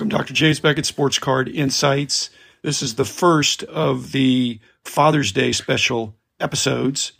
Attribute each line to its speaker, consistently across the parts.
Speaker 1: Welcome, Dr. James Beckett, Sports Card Insights. This is the first of the Father's Day special episodes.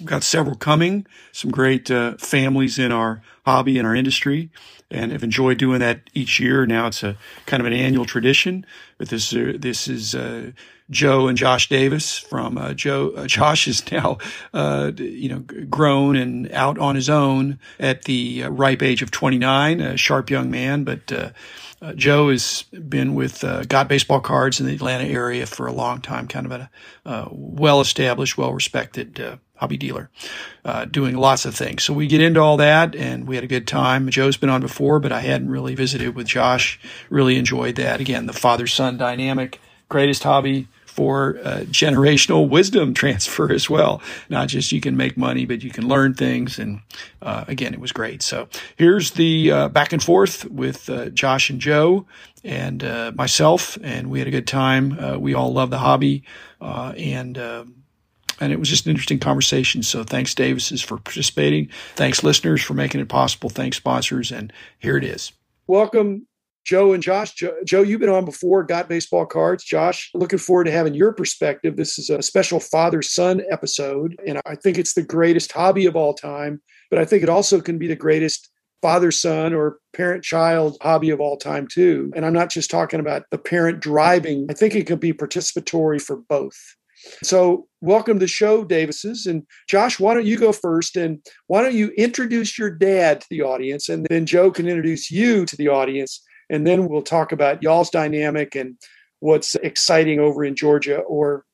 Speaker 1: We've got several coming, some great uh, families in our hobby and our industry, and have enjoyed doing that each year. Now it's a kind of an annual tradition. But this uh, this is uh, Joe and Josh Davis from uh, Joe. Uh, Josh is now, uh, you know, grown and out on his own at the ripe age of 29, a sharp young man. But uh, uh, Joe has been with Got Baseball Cards in the Atlanta area for a long time, kind of a well established, well respected hobby dealer, uh, doing lots of things. So we get into all that and we had a good time. Joe's been on before, but I hadn't really visited with Josh. Really enjoyed that. Again, the father son dynamic, greatest hobby for uh, generational wisdom transfer as well. Not just you can make money, but you can learn things. And uh, again, it was great. So here's the uh, back and forth with uh, Josh and Joe and uh, myself, and we had a good time. Uh, we all love the hobby, and and it was just an interesting conversation. So thanks, Davises, for participating. Thanks, listeners, for making it possible. Thanks, sponsors, and here it is. Welcome Joe and Josh. Joe, Joe, you've been on before, got baseball cards. Josh, looking forward to having your perspective. This is a special father son episode, and I think it's the greatest hobby of all time, but I think it also can be the greatest father son or parent child hobby of all time, too. And I'm not just talking about the parent driving, I think it can be participatory for both. So, welcome to the show, Davises. And Josh, why don't you go first? And why don't you introduce your dad to the audience? And then Joe can introduce you to the audience and then we'll talk about y'all's dynamic and what's exciting over in Georgia or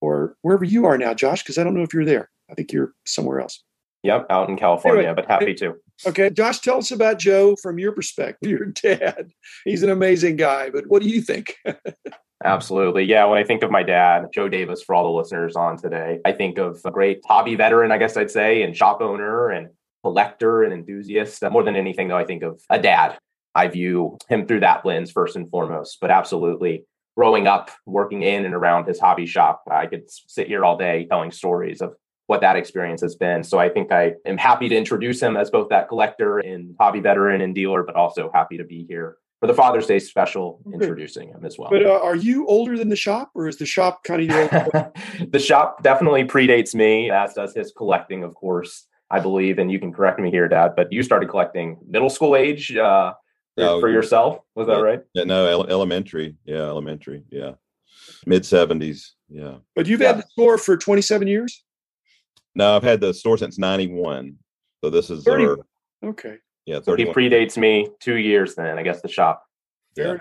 Speaker 1: or wherever you are now, Josh, because I don't know if you're there. I think you're somewhere else.
Speaker 2: Yep, out in California, anyway, but happy to.
Speaker 1: Okay, Josh, tell us about Joe from your perspective. Your dad, he's an amazing guy, but what do you think?
Speaker 2: Absolutely. Yeah. When I think of my dad, Joe Davis, for all the listeners on today, I think of a great hobby veteran, I guess I'd say, and shop owner and collector and enthusiast. Uh, more than anything, though, I think of a dad I view him through that lens first and foremost. But absolutely, growing up, working in and around his hobby shop, I could sit here all day telling stories of what that experience has been. So I think I am happy to introduce him as both that collector and hobby veteran and dealer, but also happy to be here for the Father's Day special, introducing him as well.
Speaker 1: But uh, are you older than the shop, or is the shop kind of
Speaker 2: your? the shop definitely predates me, as does his collecting, of course. I believe, and you can correct me here, Dad. But you started collecting middle school age. Uh, no, for yourself. Was that right?
Speaker 3: Yeah, no, elementary. Yeah, elementary. Yeah, mid seventies. Yeah.
Speaker 1: But you've yeah. had the store for twenty seven years.
Speaker 3: No, I've had the store since ninety one. So this is 30. our
Speaker 1: okay.
Speaker 3: Yeah,
Speaker 2: so he predates me two years. Then I guess the shop.
Speaker 1: Fair yeah.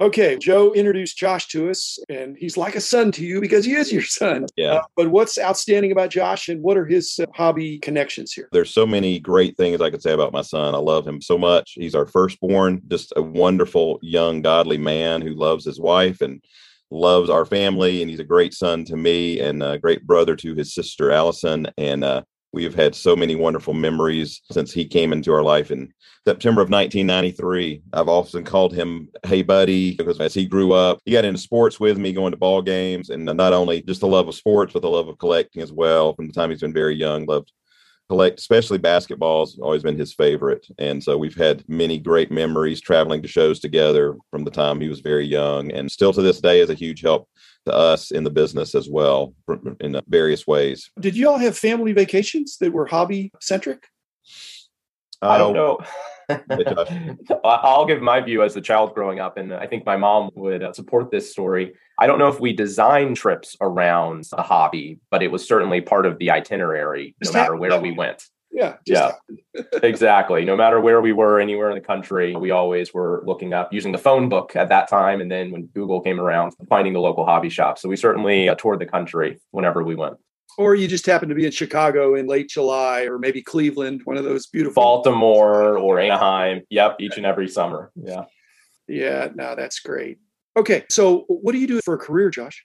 Speaker 1: Okay, Joe introduced Josh to us, and he's like a son to you because he is your son.
Speaker 3: Yeah. Uh,
Speaker 1: but what's outstanding about Josh, and what are his uh, hobby connections here?
Speaker 3: There's so many great things I could say about my son. I love him so much. He's our firstborn, just a wonderful, young, godly man who loves his wife and loves our family, and he's a great son to me and a great brother to his sister Allison. And uh, We've had so many wonderful memories since he came into our life in September of 1993. I've often called him "Hey Buddy" because as he grew up, he got into sports with me, going to ball games, and not only just the love of sports, but the love of collecting as well. From the time he's been very young, loved collect, especially basketball's always been his favorite. And so we've had many great memories traveling to shows together from the time he was very young, and still to this day is a huge help to us in the business as well in uh, various ways.
Speaker 1: Did you all have family vacations that were hobby centric?
Speaker 2: I don't know. I'll give my view as a child growing up, and I think my mom would uh, support this story. I don't know if we designed trips around a hobby, but it was certainly part of the itinerary, no matter where we went.
Speaker 1: Yeah.
Speaker 2: Yeah. exactly. No matter where we were, anywhere in the country, we always were looking up using the phone book at that time. And then when Google came around, finding the local hobby shop. So we certainly uh, toured the country whenever we went.
Speaker 1: Or you just happen to be in Chicago in late July, or maybe Cleveland, one of those beautiful
Speaker 2: Baltimore or Anaheim. Yep, each and every summer. Yeah.
Speaker 1: Yeah, no, that's great. Okay, so what do you do for a career, Josh?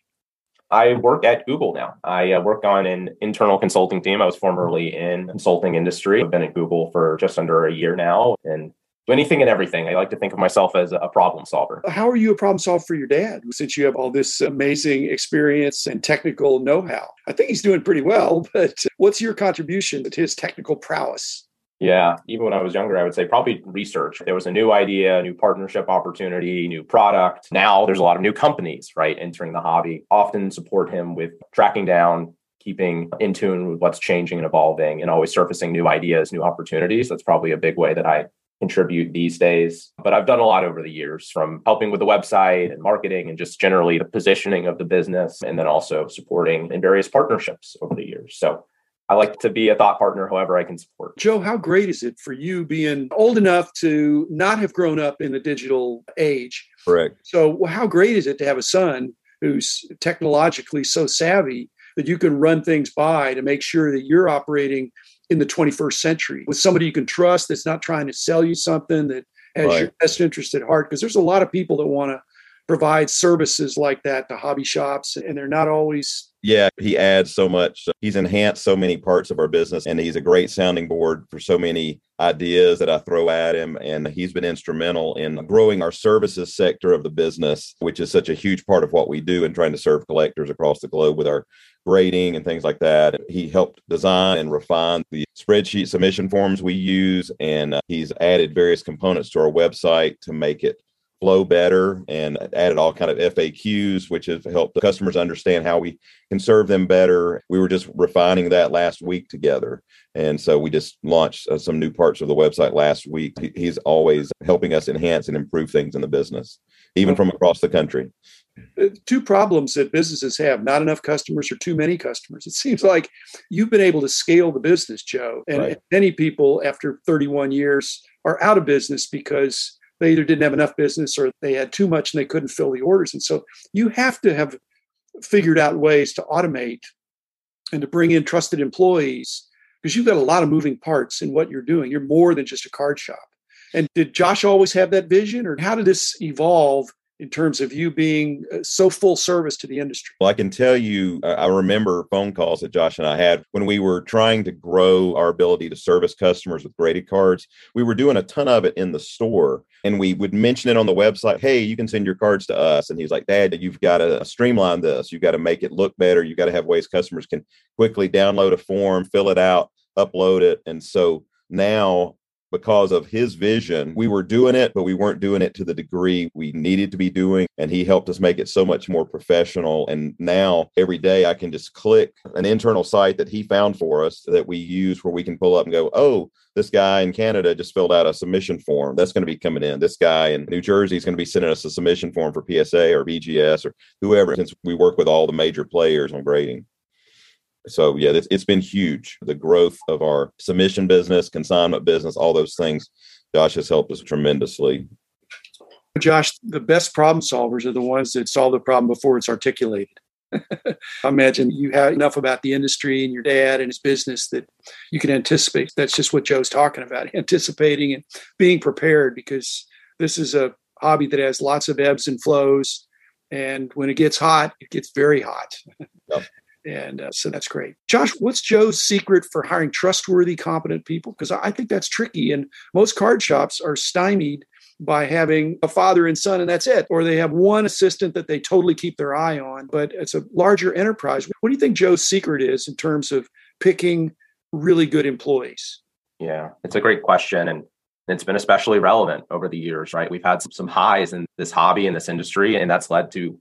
Speaker 2: I work at Google now. I uh, work on an internal consulting team. I was formerly in consulting industry. I've been at Google for just under a year now and do anything and everything. I like to think of myself as a problem solver.
Speaker 1: How are you a problem solver for your dad since you have all this amazing experience and technical know-how? I think he's doing pretty well, but what's your contribution to his technical prowess?
Speaker 2: Yeah, even when I was younger, I would say probably research. There was a new idea, a new partnership opportunity, new product. Now there's a lot of new companies, right, entering the hobby. Often support him with tracking down, keeping in tune with what's changing and evolving, and always surfacing new ideas, new opportunities. That's probably a big way that I contribute these days. But I've done a lot over the years from helping with the website and marketing and just generally the positioning of the business, and then also supporting in various partnerships over the years. So I like to be a thought partner however I can support.
Speaker 1: Joe, how great is it for you being old enough to not have grown up in the digital age?
Speaker 3: Correct.
Speaker 1: So, how great is it to have a son who's technologically so savvy that you can run things by to make sure that you're operating in the 21st century with somebody you can trust that's not trying to sell you something that has right. your best interest at heart? Because there's a lot of people that want to provide services like that to hobby shops and they're not always
Speaker 3: yeah he adds so much he's enhanced so many parts of our business and he's a great sounding board for so many ideas that i throw at him and he's been instrumental in growing our services sector of the business which is such a huge part of what we do and trying to serve collectors across the globe with our grading and things like that. He helped design and refine the spreadsheet submission forms we use and uh, he's added various components to our website to make it flow better and added all kind of FAQs, which has helped the customers understand how we can serve them better. We were just refining that last week together. And so we just launched uh, some new parts of the website last week. He, he's always helping us enhance and improve things in the business, even from across the country.
Speaker 1: Uh, two problems that businesses have not enough customers or too many customers. It seems like you've been able to scale the business, Joe. And right. many people, after 31 years, are out of business because they either didn't have enough business or they had too much and they couldn't fill the orders. And so you have to have figured out ways to automate and to bring in trusted employees because you've got a lot of moving parts in what you're doing. You're more than just a card shop. And did Josh always have that vision or how did this evolve in terms of you being uh, so full service to the industry?
Speaker 3: Well, I can tell you, I remember phone calls that Josh and I had when we were trying to grow our ability to service customers with graded cards. We were doing a ton of it in the store and we would mention it on the website. Hey, you can send your cards to us. And he's like, Dad, you've got to streamline this. You've got to make it look better. You've got to have ways customers can quickly download a form, fill it out, upload it. And so now because of his vision. We were doing it, but we weren't doing it to the degree we needed to be doing. And he helped us make it so much more professional. And now every day I can just click an internal site that he found for us that we use where we can pull up and go, oh, this guy in Canada just filled out a submission form. That's going to be coming in. This guy in New Jersey is going to be sending us a submission form for PSA or BGS or whoever, since we work with all the major players on grading so yeah it's, it's been huge the growth of our submission business consignment business all those things josh has helped us tremendously
Speaker 1: josh the best problem solvers are the ones that solve the problem before it's articulated I imagine you have enough about the industry and your dad and his business that you can anticipate. That's just what Joe's talking about anticipating and being prepared because this is a hobby that has lots of ebbs and flows. And when it gets hot, it gets very hot. Yep. And uh, so that's great. Josh, what's Joe's secret for hiring trustworthy, competent people? Because I think that's tricky. And most card shops are stymied by having a father and son, and that's it. Or they have one assistant that they totally keep their eye on, but it's a larger enterprise. What do you think Joe's secret is in terms of picking really good employees?
Speaker 2: Yeah, it's a great question. And it's been especially relevant over the years, right? We've had some highs in this hobby, in this industry, and that's led to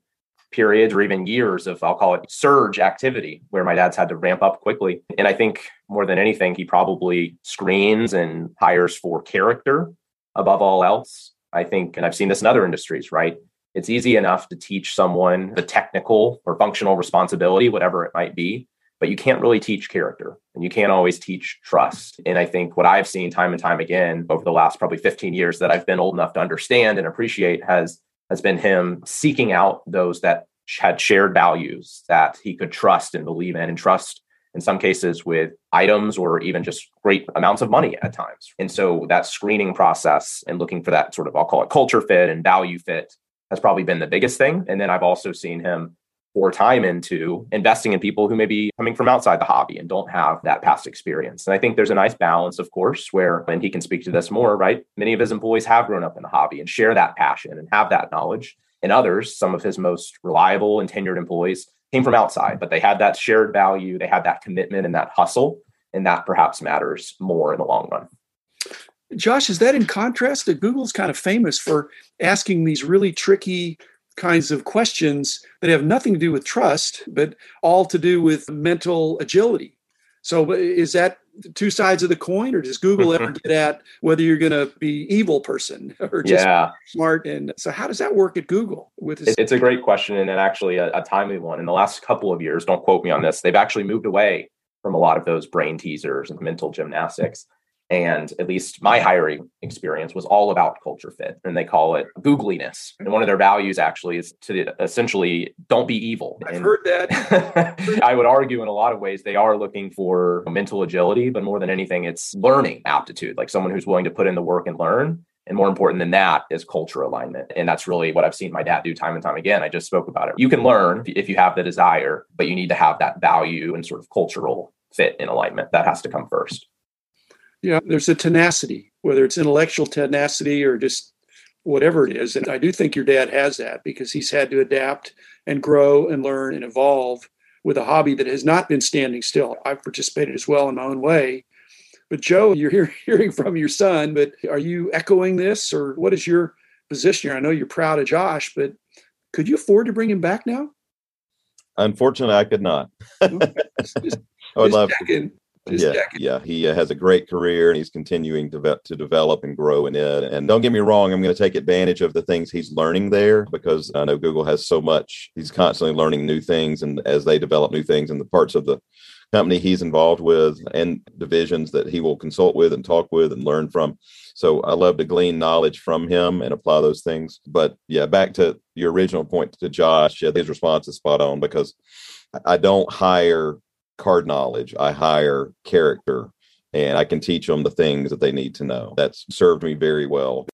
Speaker 2: periods or even years of I'll call it surge activity where my dad's had to ramp up quickly. And I think more than anything, he probably screens and hires for character above all else. I think, and I've seen this in other industries, right? It's easy enough to teach someone the technical or functional responsibility, whatever it might be, but you can't really teach character and you can't always teach trust. And I think what I've seen time and time again over the last probably 15 years that I've been old enough to understand and appreciate has has been him seeking out those that had shared values that he could trust and believe in and trust in some cases with items or even just great amounts of money at times. And so that screening process and looking for that sort of, I'll call it culture fit and value fit has probably been the biggest thing. And then I've also seen him pour time into investing in people who may be coming from outside the hobby and don't have that past experience. And I think there's a nice balance, of course, where, and he can speak to this more, right? Many of his employees have grown up in the hobby and share that passion and have that knowledge. And others, some of his most reliable and tenured employees, came from outside, but they had that shared value, they had that commitment and that hustle. And that perhaps matters more in the long run.
Speaker 1: Josh, is that in contrast to Google's kind of famous for asking these really tricky kinds of questions that have nothing to do with trust, but all to do with mental agility. So is that two sides of the coin, or does Google ever get at whether you're going to be evil person or just yeah. smart? And so, how does that work at Google?
Speaker 2: With his- it's a great question and actually a, a timely one. In the last couple of years, don't quote me on this, they've actually moved away from a lot of those brain teasers and mental gymnastics and at least my hiring experience was all about culture fit and they call it Googleyness and one of their values actually is to essentially don't be evil
Speaker 1: i've and heard that
Speaker 2: i would argue in a lot of ways they are looking for mental agility but more than anything it's learning aptitude like someone who's willing to put in the work and learn and more important than that is culture alignment. And that's really what I've seen my dad do time and time again. I just spoke about it. You can learn if you have the desire, but you need to have that value and sort of cultural fit in alignment. That has to come first.
Speaker 1: Yeah, there's a tenacity, whether it's intellectual tenacity or just whatever it is. And I do think your dad has that because he's had to adapt and grow and learn and evolve with a hobby that has not been standing still. I've participated as well in my own way. But Joe, you're hear, hearing from your son, but are you echoing this or what is your position here? I know you're proud of Josh, but could you afford to bring him back now?
Speaker 3: Unfortunately, I could not. I would love to. Yeah, checking. yeah, he uh, has a great career and he's continuing to, to develop and grow in it. And don't get me wrong, I'm going to take advantage of the things he's learning there because I know Google has so much. He's constantly learning new things, and as they develop new things in the parts of the company he's involved with and divisions that he will consult with and talk with and learn from. So I love to glean knowledge from him and apply those things. But yeah, back to your original point to Josh, yeah, his response is spot on because I don't hire card knowledge. I hire character and I can teach them the things that they need to know. That's served me very well.